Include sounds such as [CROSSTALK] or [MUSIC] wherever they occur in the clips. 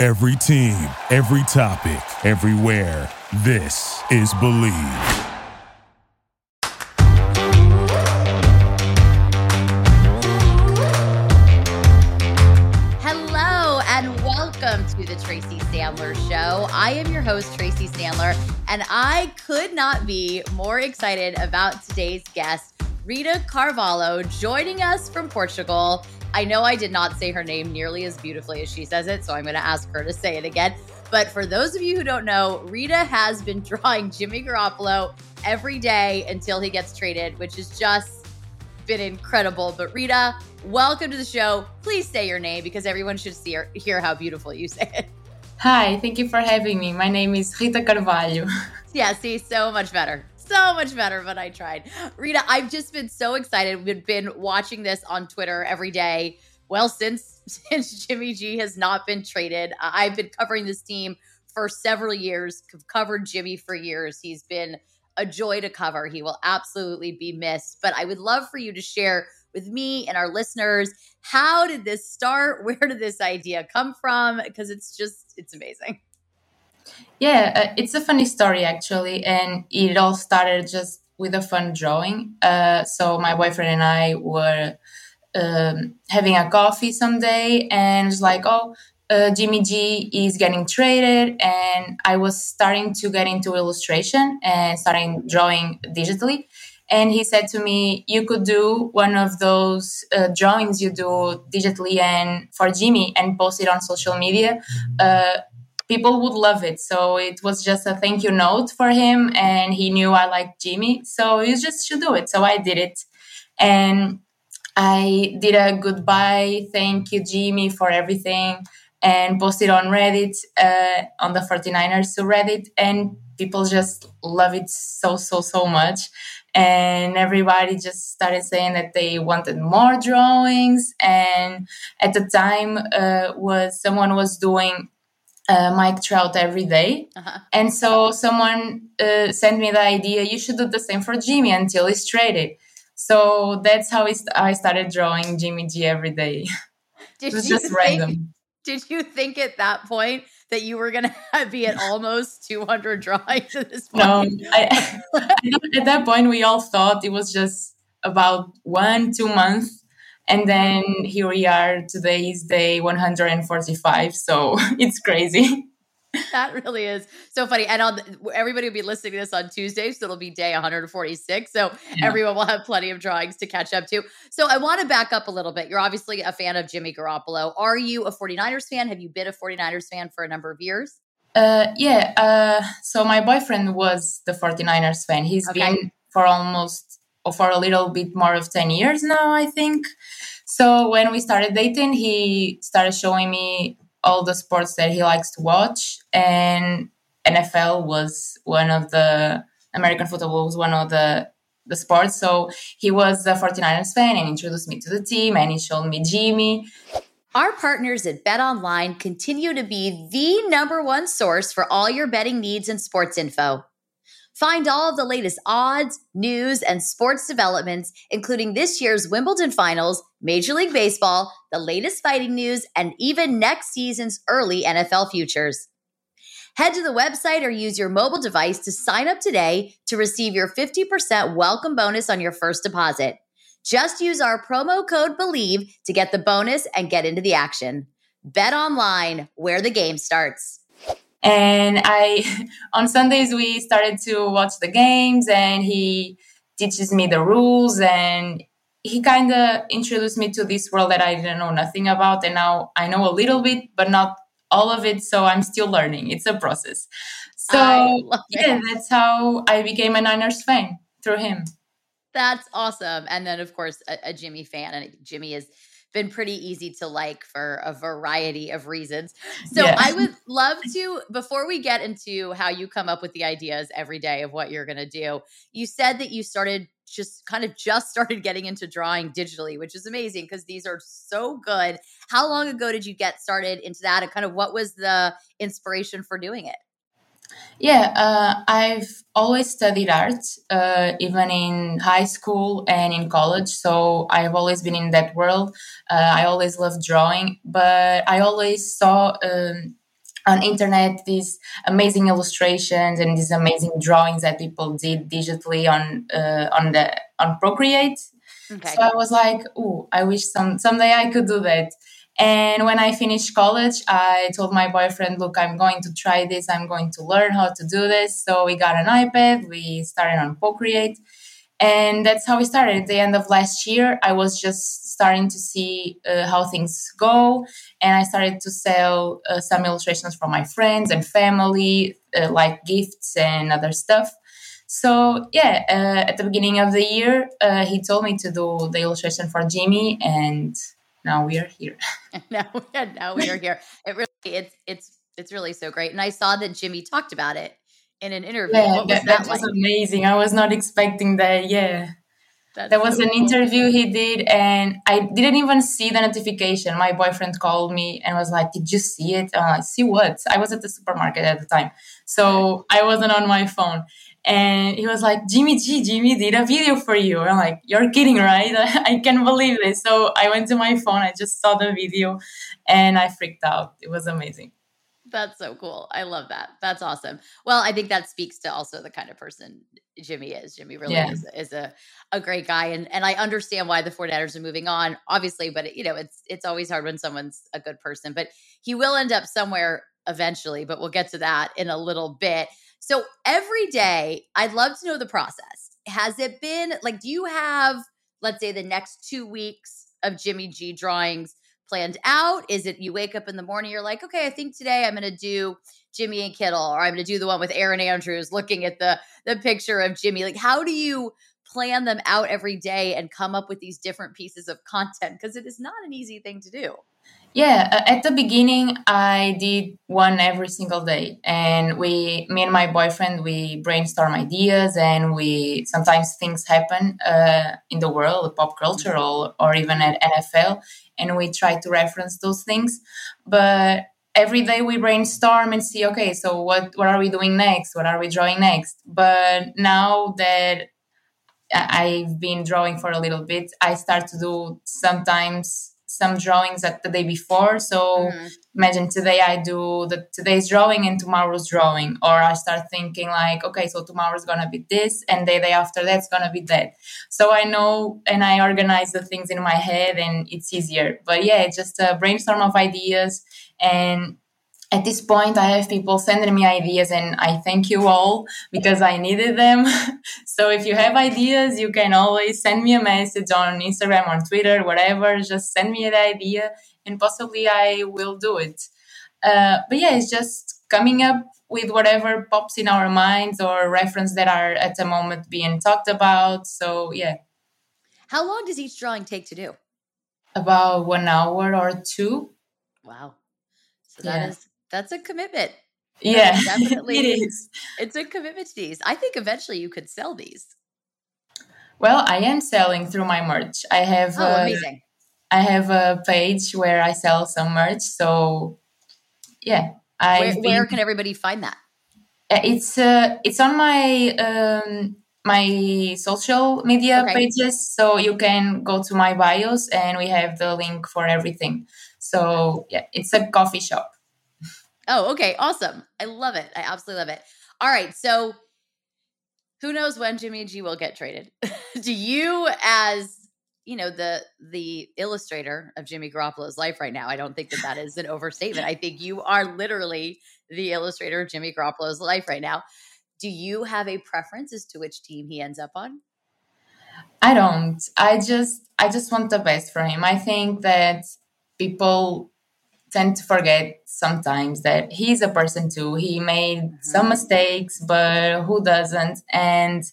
Every team, every topic, everywhere. This is Bleav. Hello and welcome to the Tracy Sandler Show. I am your host, Tracy Sandler, and I could not be more excited about today's guest, Rita Carvalho, joining us from Portugal. I know I did not say her name nearly as beautifully as she says it, so I'm going to ask her to say it again. But for those of you who don't know, Rita has been [LAUGHS] drawing Jimmy Garoppolo every day until he gets traded, which has just been incredible. But Rita, welcome to the show. Please say your name because everyone should see or hear how beautiful you say it. Hi, thank you for having me. My name is Rita Carvalho. [LAUGHS] Yeah, see, so much better so much better, but I tried. Rita, I've just been so excited. We've been watching this on Twitter every day. Well, since [LAUGHS] since Jimmy G has not been traded, I've been covering this team for several years. Covered Jimmy for years. He's been a joy to cover. He will absolutely be missed. But I would love for you to share with me and our listeners how did this start? [LAUGHS] Where did this idea come from? Because it's just it's amazing. Yeah, uh, it's a funny story actually, and it all started just with a fun drawing. Uh, so my boyfriend and I were um, having a coffee someday, and it's like, oh, uh, Jimmy G is getting traded, and I was starting to get into illustration and starting drawing digitally. And he said to me, "You could do one of those uh, drawings you do digitally and for Jimmy and post it on social media." Uh, people would love it. So it was just a thank you note for him. And he knew I liked Jimmy. So he just should do it. So I did it. And I did a goodbye, thank you, Jimmy, for everything, and posted on Reddit, uh, on the 49ers to Reddit. And people just love it so, so, so much. And everybody just started saying that they wanted more drawings. And at the time, uh, was someone was doing uh, Mike Trout every day. Uh-huh. And so someone uh, sent me the idea you should do the same for Jimmy until he's traded. So that's how I started drawing Jimmy G every day. [LAUGHS] Did it was just think, random. Did you think at that point that you were going [LAUGHS] to be at almost 200 drawings at this point? No, [LAUGHS] I, at that point, we all thought it was just about one, two months and then here we are. Today is day 145. So [LAUGHS] it's crazy. [LAUGHS] That really is so funny. And on everybody will be listening to this on Tuesday. So it'll be day 146. So yeah. everyone will have plenty of drawings to catch up to. So I want to back up a little bit. You're obviously a fan of Jimmy Garoppolo. Are you a 49ers fan? Have you been a 49ers fan for a number of years? Uh, yeah. Uh, so my boyfriend was the 49ers fan. He's okay. been for almost for a little bit more of 10 years now, I think. So when we started dating, he started showing me all the sports that he likes to watch. And NFL was one of the, American football was one of the the sports. So he was a 49ers fan and introduced me to the team and he showed me Jimmy. Our partners at Bet Online continue to be the number one source for all your betting needs and sports info. Find all of the latest odds, news, and sports developments, including this year's Wimbledon finals, Major League Baseball, the latest fighting news, and even next season's early NFL futures. Head to the website or use your mobile device to sign up today to receive your 50% welcome bonus on your first deposit. Just use our promo code BELIEVE to get the bonus and get into the action. Bet online, where the game starts and i [LAUGHS] on sundays we started to watch the games and he teaches me the rules and he kind of introduced me to this world that i didn't know nothing about and now i know a little bit but not all of it so i'm still learning. It's a process. So yeah that's how i became a niners fan through him. That's awesome. And then of course a, a jimmy fan and jimmy is been pretty easy to like for a variety of reasons. So Yeah. I would love to, before we get into how you come up with the ideas every day of what you're going to do, you said that you started just kind of just started getting into drawing digitally, which is amazing because these are so good. How long ago did you get started into that? And kind of what was the inspiration for doing it? Yeah, uh, I've always studied art, uh, even in high school and in college. So I've always been in that world. Uh, I always loved drawing, but I always saw um, on internet these amazing illustrations and these amazing drawings that people did digitally on uh, on the on Procreate. Okay. So I was like, "Oh, I wish some someday I could do that." And when I finished college, I told my boyfriend, "Look, I'm going to try this. I'm going to learn how to do this." So we got an iPad. We started on Procreate, and that's how we started. At the end of last year, I was just starting to see uh, how things go, and I started to sell uh, some illustrations for my friends and family, uh, like gifts and other stuff. So yeah, uh, at the beginning of the year, uh, he told me to do the illustration for Jimmy, and now we are here. [LAUGHS] [LAUGHS] now, [LAUGHS] now we are here. It really, it's, it's, it's really so great. And I saw that Jimmy talked about it in an interview. Yeah, that, that, was like? amazing. I was not expecting that. Yeah. That's There was so an cool. interview he did, and I didn't even see the notification. My boyfriend called me and was like, "Did you see it?" I'm "See what?" I was at the supermarket at the time, so I wasn't on my phone. And he was like, "Jimmy G, Jimmy did a video for you." I'm like, "You're kidding, right?" [LAUGHS] I can't believe this. So I went to my phone. I just saw the video, and I freaked out. It was amazing. That's so cool. I love that. That's awesome. Well, I think that speaks to also the kind of person Jimmy is. Jimmy really Yeah. is, is a, a great guy. And and I understand why the 49ers are moving on, obviously, but you know, it's it's always hard when someone's a good person. But he will end up somewhere eventually, but we'll get to that in a little bit. So every day, I'd love to know the process. Has it been like, do you have, let's say, the next two weeks of Jimmy G drawings planned out? Is it you wake up in the morning, you're like, okay, I think today I'm going to do Jimmy and Kittle, or I'm going to do the one with Aaron Andrews, looking at the the picture of Jimmy. Like, how do you plan them out every day and come up with these different pieces of content? Because it is not an easy thing to do. Yeah, uh, at the beginning, I did one every single day, and we, me and my boyfriend, we brainstorm ideas, and we sometimes things happen uh, in the world, pop culture, or, or even at NFL, and we try to reference those things. But every day we brainstorm and see, okay, so what what are we doing next? What are we drawing next? But now that I've been drawing for a little bit, I start to do sometimes some drawings at the day before. So Mhm. imagine today I do the today's drawing and tomorrow's drawing, or I start thinking like, okay, so tomorrow's gonna be this, and the day after that's gonna be that. So I know and I organize the things in my head, and it's easier. But yeah, it's just a brainstorm of ideas and. At this point, I have people sending me ideas, and I thank you all because I needed them. [LAUGHS] so, if you have ideas, you can always send me a message on Instagram, on Twitter, whatever. Just send me an idea, and possibly I will do it. Uh, but yeah, it's just coming up with whatever pops in our minds or reference that are at the moment being talked about. So yeah, How long does each drawing take to do? about one hour or two. Wow. So that Yeah. is that's a commitment. Yeah, [LAUGHS] definitely. it is. It's a commitment to these. I think eventually you could sell these. Well, I am selling through my merch. I have Oh, uh, amazing. I have a page where I sell some merch. So yeah, I Where, where can everybody find that? it's uh, it's on my um, my social media Okay. pages. So you can go to my bios and we have the link for everything. So yeah, it's a Ko-fi shop. Oh, okay. Awesome. I love it. I absolutely love it. All right. So who knows when Jimmy G will get traded? [LAUGHS] Do you as you know the the illustrator of Jimmy Garoppolo's life right now. I don't think that that is an overstatement. I think you are literally the illustrator of Jimmy Garoppolo's life right now. Do you have a preference as to which team he ends up on? I don't. I just I just want the best for him. I think that people tend to forget sometimes that he's a person too. He made mm-hmm. some mistakes, but who doesn't? And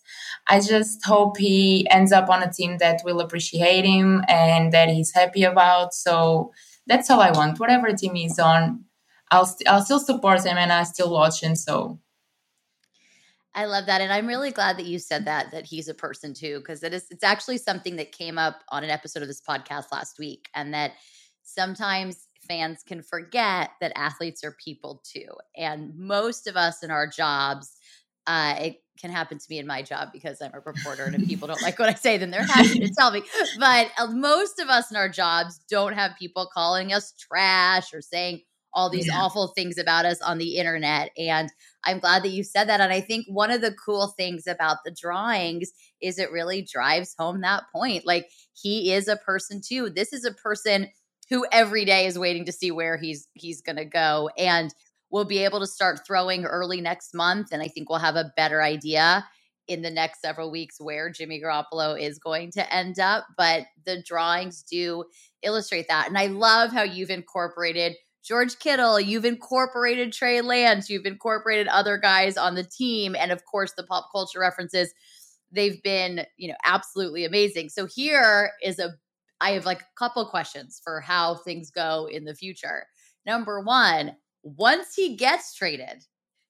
I just hope he ends up on a team that will appreciate him and that he's happy about. So that's all I want. Whatever team he's on, I'll st- I'll still support him and I still watch him. So I love that, and I'm really glad that you said that that he's a person too, because it is it's actually something that came up on an episode of this podcast last week, and that sometimes fans can forget that athletes are people too, and most of us in our jobs, uh, it can happen to me in my job because I'm a reporter, and if [LAUGHS] people don't like what I say, then they're happy to tell me. But uh, most of us in our jobs don't have people calling us trash or saying all these yeah. awful things about us on the internet. And I'm glad that you said that. And I think one of the cool things about the drawings is it really drives home that point. Like he is a person too. This is a person who every day is waiting to see where he's he's going to go and we'll be able to start throwing early next month and I think we'll have a better idea in the next several weeks where Jimmy Garoppolo is going to end up, but the drawings do illustrate that. And I love how you've incorporated George Kittle, you've incorporated Trey Lance, you've incorporated other guys on the team, and of course the pop culture references. They've been, you know, absolutely amazing. So here is a I have like a couple questions for how things go in the future. Number one, once he gets traded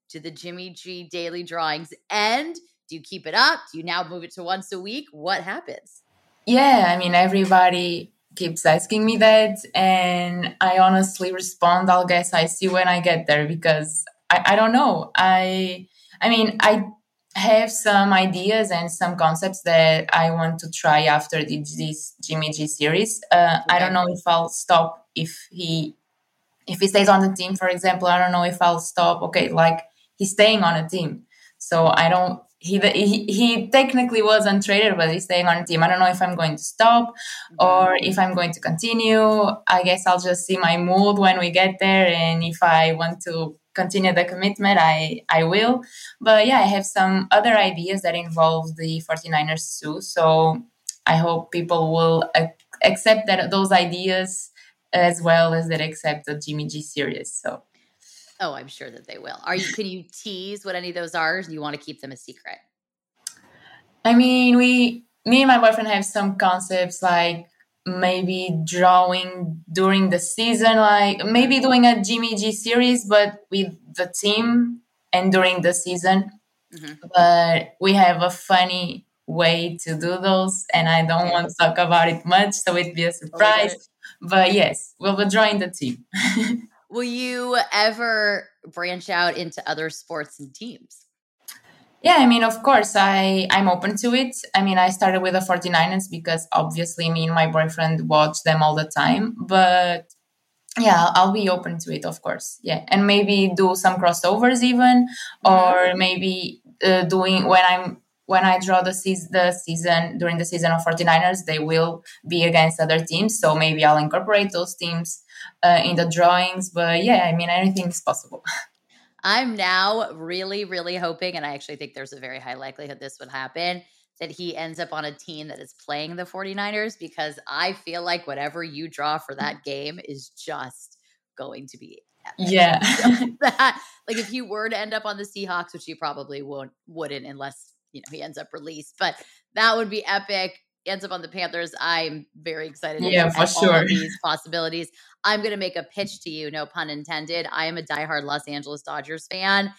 to the Jimmy G daily drawings, and do you keep it up? Do you now move it to once a week? What happens? Yeah, I mean, everybody keeps asking me that and i honestly respond i'll guess i see when i get there because i, I don't know i i mean i have some ideas and some concepts that i want to try after this jimmy g series. Uh, i don't know if i'll stop if he if he stays on the team for example. I don't know if i'll stop okay like he's staying on a team. So i don't he, he he technically was untraded, but he's staying on the team. I don't know if I'm going to stop or mm-hmm. if I'm going to continue. I guess I'll just see my mood when we get there, and if I want to continue the commitment, I I will. But yeah, I have some other ideas that involve the 49ers too. So I hope people will accept that those ideas as well as that accept the Jimmy G series. So Oh, I'm sure that they will. Are you? Can you tease what any of those are? Do you want to keep them a secret? I mean, we, me and my boyfriend have some concepts like maybe drawing during the season, like maybe doing a Jimmy G series, but with the team and during the season. Mm-hmm. But we have a funny way to do those, and I don't want to talk about it much, so it'd be a surprise. But yes, we'll be drawing the team. [LAUGHS] Will you ever branch out into other sports and teams? Yeah, I mean, of course, I, I'm open to it. I mean, I started with the 49ers because obviously me and my boyfriend watch them all the time. But yeah, I'll be open to it, of course. Yeah. And maybe do some crossovers even, or mm-hmm. maybe uh, doing when I'm when I draw the, season, the season during the season of 49ers, they will be against other teams. So maybe I'll incorporate those teams uh, in the drawings. But yeah, I mean, anything is possible. [LAUGHS] I'm now really, really hoping, and I actually think there's a very high likelihood this would happen, that he ends up on a team that is playing the 49ers because I feel like whatever you draw for that game is just going to be epic. Yeah. that, [LAUGHS] [LAUGHS] like if he were to end up on the Seahawks, which he probably won't wouldn't unless you know he ends up released. But that would be epic. ends up on the Panthers. I'm very excited. Yeah, for sure. these [LAUGHS] possibilities. I'm going to make a pitch to you, no pun intended. I am a diehard Los Angeles Dodgers fan.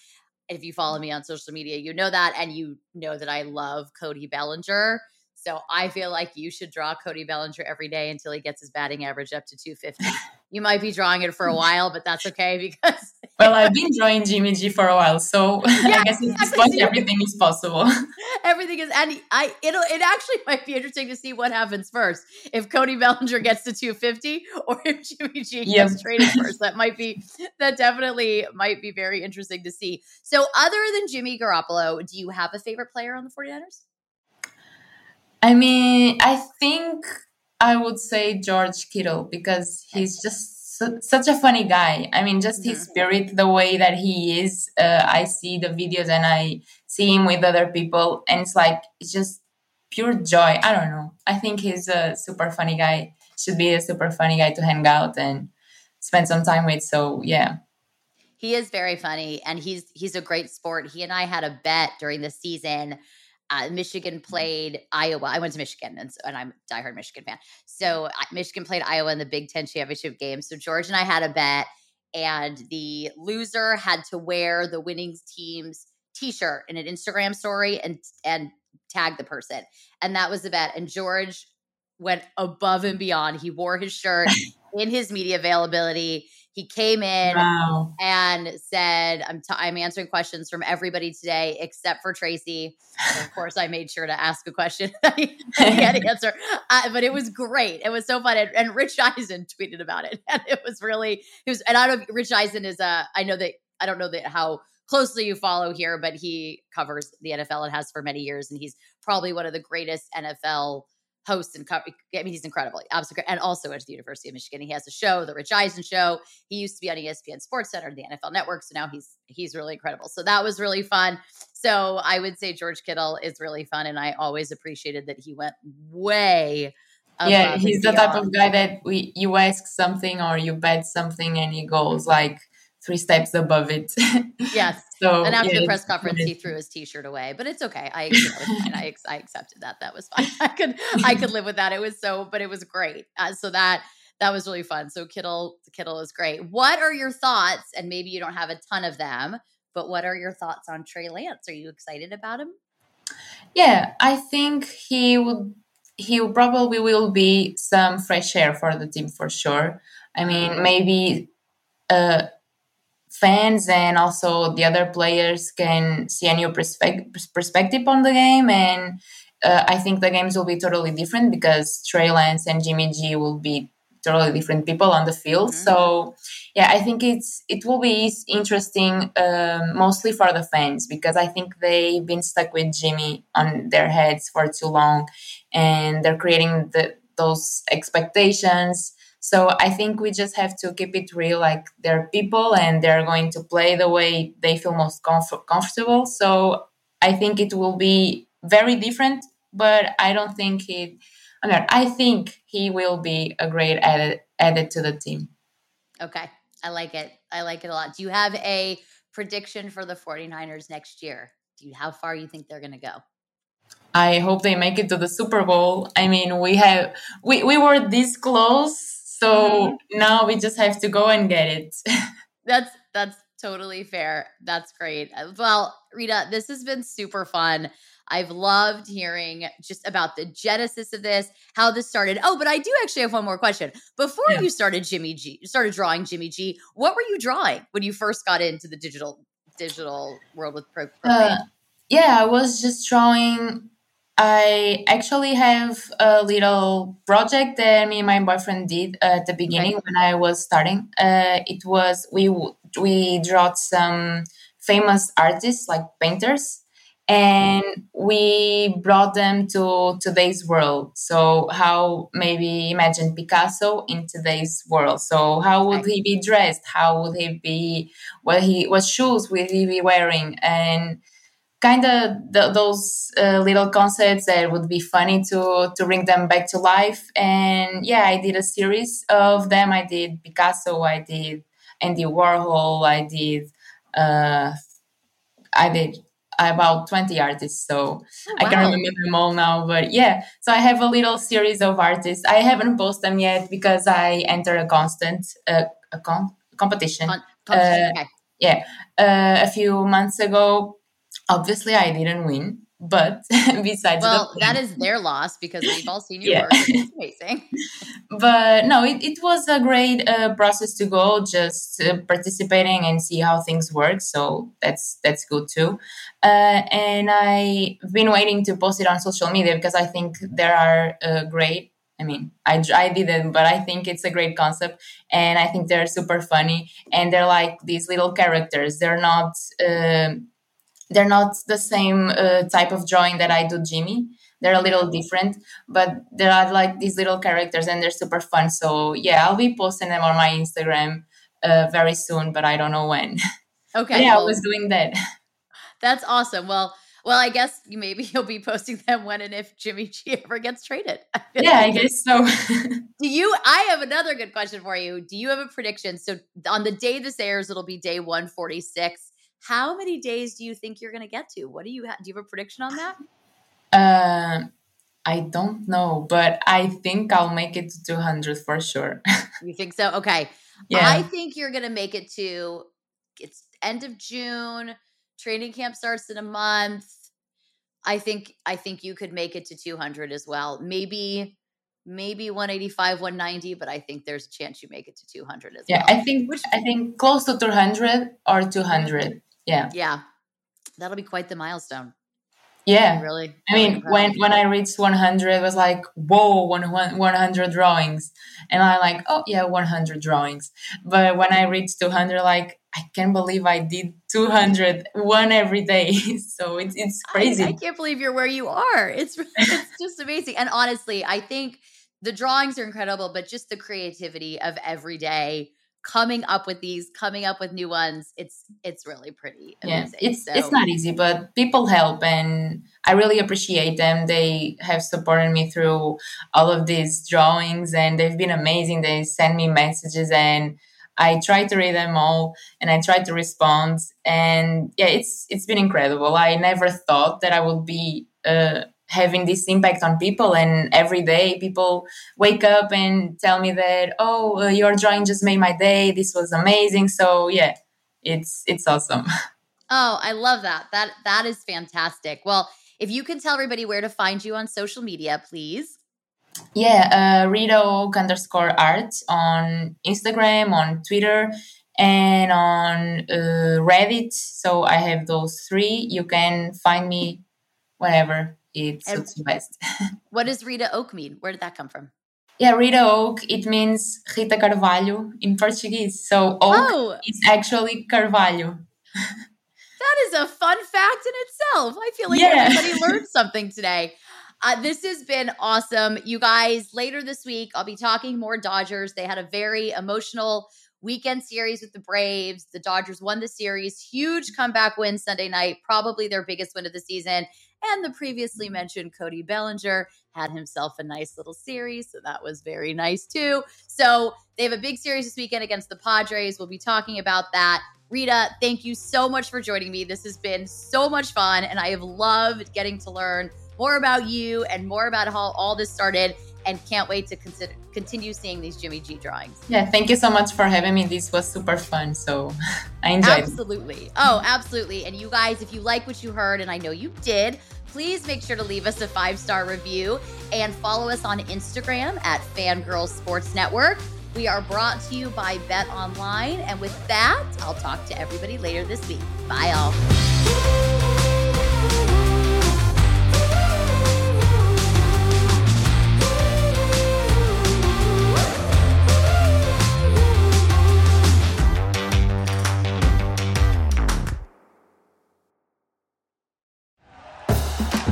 If you follow me on social media, you know that, and you know that I love Cody Bellinger. So I feel like you should draw Cody Bellinger every day until he gets his batting average up to 250. [LAUGHS] you might be drawing it for a while, but that's okay because. Well, I've been drawing Jimmy G for a while, so [LAUGHS] yeah, I guess at this point everything is possible. [LAUGHS] everything is, and I it'll it actually might be interesting to see what happens first if Cody Bellinger gets to 250 or if Jimmy G gets yep. traded [LAUGHS] first. That might be that definitely might be very interesting to see. So, other than Jimmy Garoppolo, do you have a favorite player on the 49ers? I mean, I think I would say George Kittle because he's just su- such a funny guy. I mean, just his mm-hmm. spirit, the way that he is. Uh, I see the videos and I see him with other people, and it's like it's just pure joy. I don't know. I think he's a super funny guy. Should be a super funny guy to hang out and spend some time with. So yeah. He is very funny and he's he's a great sport. He and I had a bet during the season. Uh, Michigan played Iowa. I went to Michigan and, so, and I'm a diehard Michigan fan. So uh, Michigan played Iowa in the Big Ten championship game. So George and I had a bet, and the loser had to wear the winning team's T-shirt in an Instagram story and and tag the person. And that was the bet. And George went above and beyond. He wore his shirt [LAUGHS] in his media availability. He came in wow. and said, I'm, t- I'm answering questions from everybody today except for Tracy. of course, I made sure to ask a question [LAUGHS] I had [LAUGHS] to answer. Uh, but it was great. It was so fun. And, and, Rich Eisen [LAUGHS] tweeted about it. And it was really, it was, and I don't know, Rich Eisen is a, I know that, I don't know that how closely you follow here, but he covers the NFL and has for many years. And he's probably one of the greatest NFL hosts and I mean he's incredible, and also at the University of Michigan. He has a show, the Rich Eisen Show. He used to be on ESPN SportsCenter, the NFL Network, so now he's he's really incredible. So that was really fun. So I would say George Kittle is really fun, and I always appreciated that he went way. Yeah, he's the type of guy that we you ask something or you bet something and he goes like three steps above it. yes. [LAUGHS] So and after yeah, the press conference, he threw his T-shirt away, but it's okay. I you know, [LAUGHS] I, I accepted that. That was fine. [LAUGHS] I could I could live with that. It was so, but it was great. Uh, so that that was really fun. So Kittle Kittle is great. What are your thoughts? And maybe you don't have a ton of them, but what are your thoughts on Trey Lance? Are you excited about him? Yeah, I think he would. He probably will be some fresh air for the team for sure. I mean, mm-hmm. maybe uh, fans and also the other players can see a new perspe- perspective on the game and uh, I think the games will be totally different because Trey Lance and Jimmy G will be totally different people on the field. Mm-hmm. So yeah, I think it's it will be interesting um, mostly for the fans because I think they've been stuck with Jimmy on their heads for too long, and they're creating the, those expectations so I think we just have to keep it real. Like they're people and they're going to play the way they feel most comf- comfortable. So I think it will be very different, but I don't think it. I mean, I think he will be a great added added to the team. Okay. I like it. I like it a lot. Do you have a prediction for the 49ers next year? Do you how far you think they're going to go? I hope they make it to the Super Bowl. I mean, we have we, we were this close so mm-hmm. now we just have to go and get it. [LAUGHS] that's that's totally fair. That's great. Uh, well, Rita, this has been super fun. I've loved hearing just about the genesis of this, how this started. Oh, but I do actually have one more question. Before yeah. you started Jimmy G, started drawing Jimmy G, what were you drawing when you first got into the digital digital world with Pro? Uh, yeah, I was just drawing I actually have a little project that me and my boyfriend did at the beginning okay. when I was starting. Uh, it was we we drew some famous artists like painters, and we brought them to today's world. So how maybe imagine Picasso in today's world. So how would he be dressed? How would he be? What he what shoes would he be wearing? And kind of th- those uh, little concepts that would be funny to to bring them back to life and yeah i did a series of them i did picasso i did andy warhol i did uh, i did about 20 artists so oh, wow. i can't remember them all now but yeah so i have a little series of artists i haven't posted them yet because i enter a constant uh, a con- competition, Con- competition. Uh, okay. yeah uh, a few months ago Obviously, I didn't win, but [LAUGHS] besides well [LAUGHS] that is their loss because we've all seen your yeah. work it's [LAUGHS] amazing but no it, it was a great uh, process to go just uh, participating and see how things work so that's that's good too uh, and i've been waiting to post it on social media because i think there are uh, great I mean, I, I didn't, but I think it's a great concept. And I think they're super funny. And they're like these little characters. They're not um, they're not the same uh, type of drawing that I do Jimmy. They're a little different, but there are like these little characters and they're super fun. So yeah, I'll be posting them on my Instagram uh, very soon, but I don't know when. [LAUGHS] Okay. yeah, well, I was doing that. [LAUGHS] That's awesome. Well, Well, I guess maybe [LAUGHS] you'll be posting them when and if Jimmy G ever gets traded. yeah, I guess so. Do you? I have another good question for you. Do you have a prediction? So on the day this airs, it'll be day one forty six. How many days do you think you're going to get to? What do you have? Do you have a prediction on that? Uh, I don't know, but I think I'll make it to 200 for sure. [LAUGHS] you think so? Okay. Yeah. I think you're going to make it to it's end of June. Training camp starts in a month. I think I think you could make it to 200 as well. Maybe maybe 185 190 but i think there's a chance you make it to 200 as yeah, well yeah i think Which, i think close to 200 or 200 yeah. Yeah. That'll be quite the milestone. Yeah. Really i mean when when i reached 100 it was like whoa 100 drawings. And i like oh yeah 100 drawings. But when i reached 200 like i can't believe i did 200 one every day. [LAUGHS] So it's it's crazy I, I can't believe you're where you are. It's [LAUGHS] it's just amazing. And honestly i think the drawings are incredible but just the creativity of every day coming up with these, coming up with new ones. It's it's really pretty amazing. Yeah, it's so. it's not easy, but people help, and I really appreciate them. They have supported me through all of these drawings, and they've been amazing. They send me messages, and I try to read them all, and I try to respond. And yeah, it's it's been incredible. I never thought that I would be. Uh, having this impact on people and every day people wake up and tell me that oh uh, your drawing just made my day. This was amazing. So yeah it's it's awesome. [LAUGHS] Oh i love that. That that is fantastic. Well if you can tell everybody where to find you on social media please. Yeah uh, rita oak underscore art on instagram on twitter and on uh, reddit. So i have those three. You can find me whenever it suits you best. what does Rita Oak mean? Where did that come from? Yeah, Rita Oak, it means Rita Carvalho in Portuguese. So oak oh. is actually Carvalho. [LAUGHS] that is a fun fact in itself. I feel like yeah. everybody learned [LAUGHS] something today. Uh, this has been awesome. You guys, later this week, I'll be talking more Dodgers. They had a very emotional weekend series with the Braves. The Dodgers won the series. Huge comeback win Sunday night, probably their biggest win of the season. And the previously mentioned Cody Bellinger had himself a nice little series. So that was very nice too. So they have a big series this weekend against the Padres. We'll be talking about that. Rita, thank you so much for joining me. This has been so much fun, and I have loved getting to learn more about you and more about how all this started and can't wait to consider continue seeing these Jimmy G drawings. Yeah, thank you so much for having me. This was super fun. So [LAUGHS] I enjoyed Absolutely. It. Oh, absolutely. And you guys, if you like what you heard, and I know you did, please make sure to leave us a five star review and follow us on Instagram at Fangirl Sports Network. We are brought to you by Bet Online. And with that, I'll talk to everybody later this week. Bye, all.